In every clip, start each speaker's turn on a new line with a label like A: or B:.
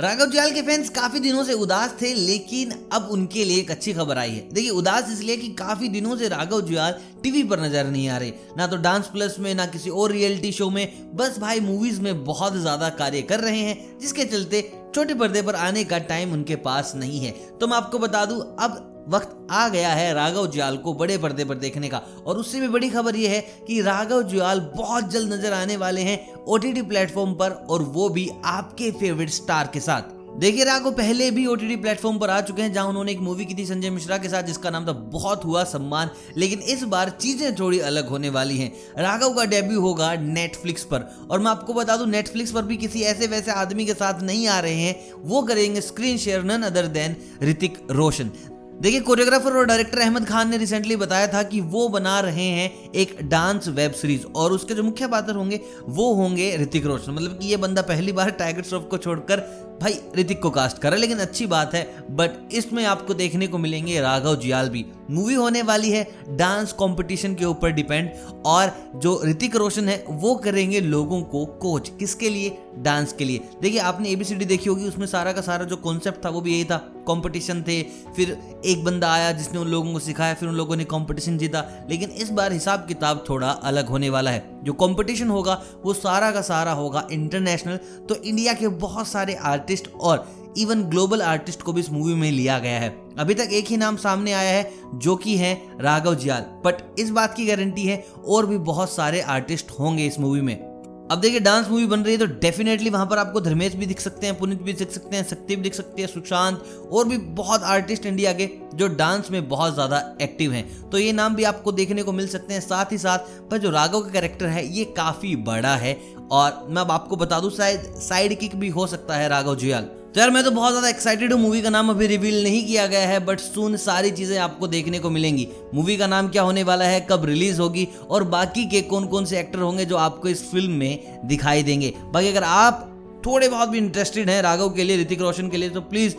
A: राघव जुयाल के फैंस काफ़ी दिनों से उदास थे, लेकिन अब उनके लिए एक अच्छी खबर आई है। देखिए, उदास इसलिए कि काफ़ी दिनों से राघव जुयाल टीवी पर नज़र नहीं आ रहे। ना तो डांस प्लस में, ना किसी और रियलिटी शो में। बस भाई मूवीज़ में बहुत ज़्यादा कार्य कर रहे हैं, जिसके चलते छोटे पर्दे पर आने का टाइम उनके पास नहीं है। तो मैं आपको बता दूँ, अब वक्त आ गया है राघव जुआल को बड़े पर्दे पर देखने का। और उससे भी बड़ी खबर यह है कि राघव जुआल बहुत जल्द नज़र आने वाले हैं ओटीटी प्लेटफॉर्म पर और वो भी आपके फेवरेट स्टार के साथ। देखिए राघव, पहले भी ओटीटी प्लेटफॉर्म पर आ चुके हैं जहाँ उन्होंने एक मूवी की थी संजय मिश्रा के साथ, जिसका नाम था बहुत हुआ सम्मान, लेकिन इस बार चीज़ें थोड़ी अलग होने वाली हैं। राघव का डेब्यू होगा नेटफ्लिक्स पर। और मैं आपको बता दूँ नेटफ्लिक्स पर भी किसी ऐसे वैसे आदमी के साथ नहीं आ रहे हैं। वो करेंगे screen share none other than Hrithik Roshan. देखिए कोरियोग्राफर और डायरेक्टर अहमद खान ने रिसेंटली बताया था कि वो बना रहे हैं एक डांस वेब सीरीज़ और उसके जो मुख्य पात्र होंगे, वो होंगे ऋतिक रोशन। मतलब कि ये बंदा पहली बार टाइगर श्रॉफ को छोड़कर, भाई, ऋतिक को कास्ट करा। लेकिन अच्छी बात है बट इसमें आपको देखने को मिलेंगे राघव जियाल भी। मूवी होने वाली है डांस कंपटीशन के ऊपर डिपेंड और जो ऋतिक रोशन है, वो करेंगे लोगों को कोच किसके लिए? डांस के लिए। देखिए, आपने एबीसीडी देखी होगी, उसमें सारा का सारा जो कॉन्सेप्ट था, वो भी यही था। कंपटीशन थे, फिर एक बंदा आया जिसने उन लोगों को सिखाया, फिर उन लोगों ने कंपटीशन जीता। लेकिन इस बार हिसाब किताब थोड़ा अलग होने वाला है। जो कंपटीशन होगा, वो सारा का सारा होगा इंटरनेशनल तो इंडिया के बहुत सारे आर्टिस्ट और इवन ग्लोबल आर्टिस्ट को भी इस मूवी में लिया गया है। अभी तक एक ही नाम सामने आया है, जो कि है राघव जियाल। बट इस बात की गारंटी है, और भी बहुत सारे आर्टिस्ट होंगे इस मूवी में। अब देखिए डांस मूवी बन रही है तो डेफिनेटली वहाँ पर आपको धर्मेश भी दिख सकते हैं, पुनित भी दिख सकते हैं शक्ति भी दिख सकते हैं, सुशांत और भी बहुत आर्टिस्ट इंडिया के जो डांस में बहुत ज़्यादा एक्टिव हैं। तो ये नाम भी आपको देखने को मिल सकते हैं। साथ ही साथ, पर जो राघव का कैरेक्टर है, ये काफ़ी बड़ा है। और मैं अब आपको बता दूँ, शायद साइड किक भी हो सकता है राघव जुयाल। तो यार मैं तो बहुत ज़्यादा एक्साइटेड हूँ मूवी का नाम अभी रिवील नहीं किया गया है बट सुन सारी चीज़ें आपको देखने को मिलेंगी। मूवी का नाम क्या होने वाला है, कब रिलीज़ होगी, और बाकी के कौन कौन से एक्टर होंगे जो आपको इस फ़िल्म में दिखाई देंगे। बाकी अगर आप थोड़े बहुत भी इंटरेस्टेड हैं राघव के लिए, ऋतिक रोशन के लिए तो प्लीज़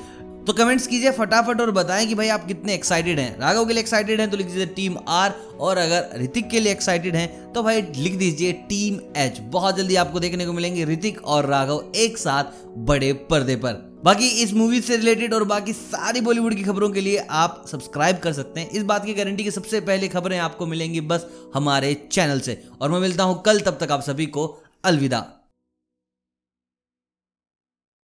A: तो कमेंट्स कीजिए फटाफट और बताएँ कि भाई आप कितने एक्साइटेड हैं। राघव के लिए एक्साइटेड हैं तो लिख दीजिए टीम आर और अगर ऋतिक के लिए एक्साइटेड हैं तो भाई लिख दीजिए टीम एच बहुत जल्दी आपको देखने को मिलेंगे ऋतिक और राघव एक साथ बड़े पर्दे पर। बाकी इस मूवी से रिलेटेड और बाकी सारी बॉलीवुड की खबरों के लिए आप सब्सक्राइब कर सकते हैं। इस बात की गारंटी की सबसे पहले खबरें आपको मिलेंगी बस हमारे चैनल से। और मैं मिलता हूँ कल, तब तक आप सभी को अलविदा।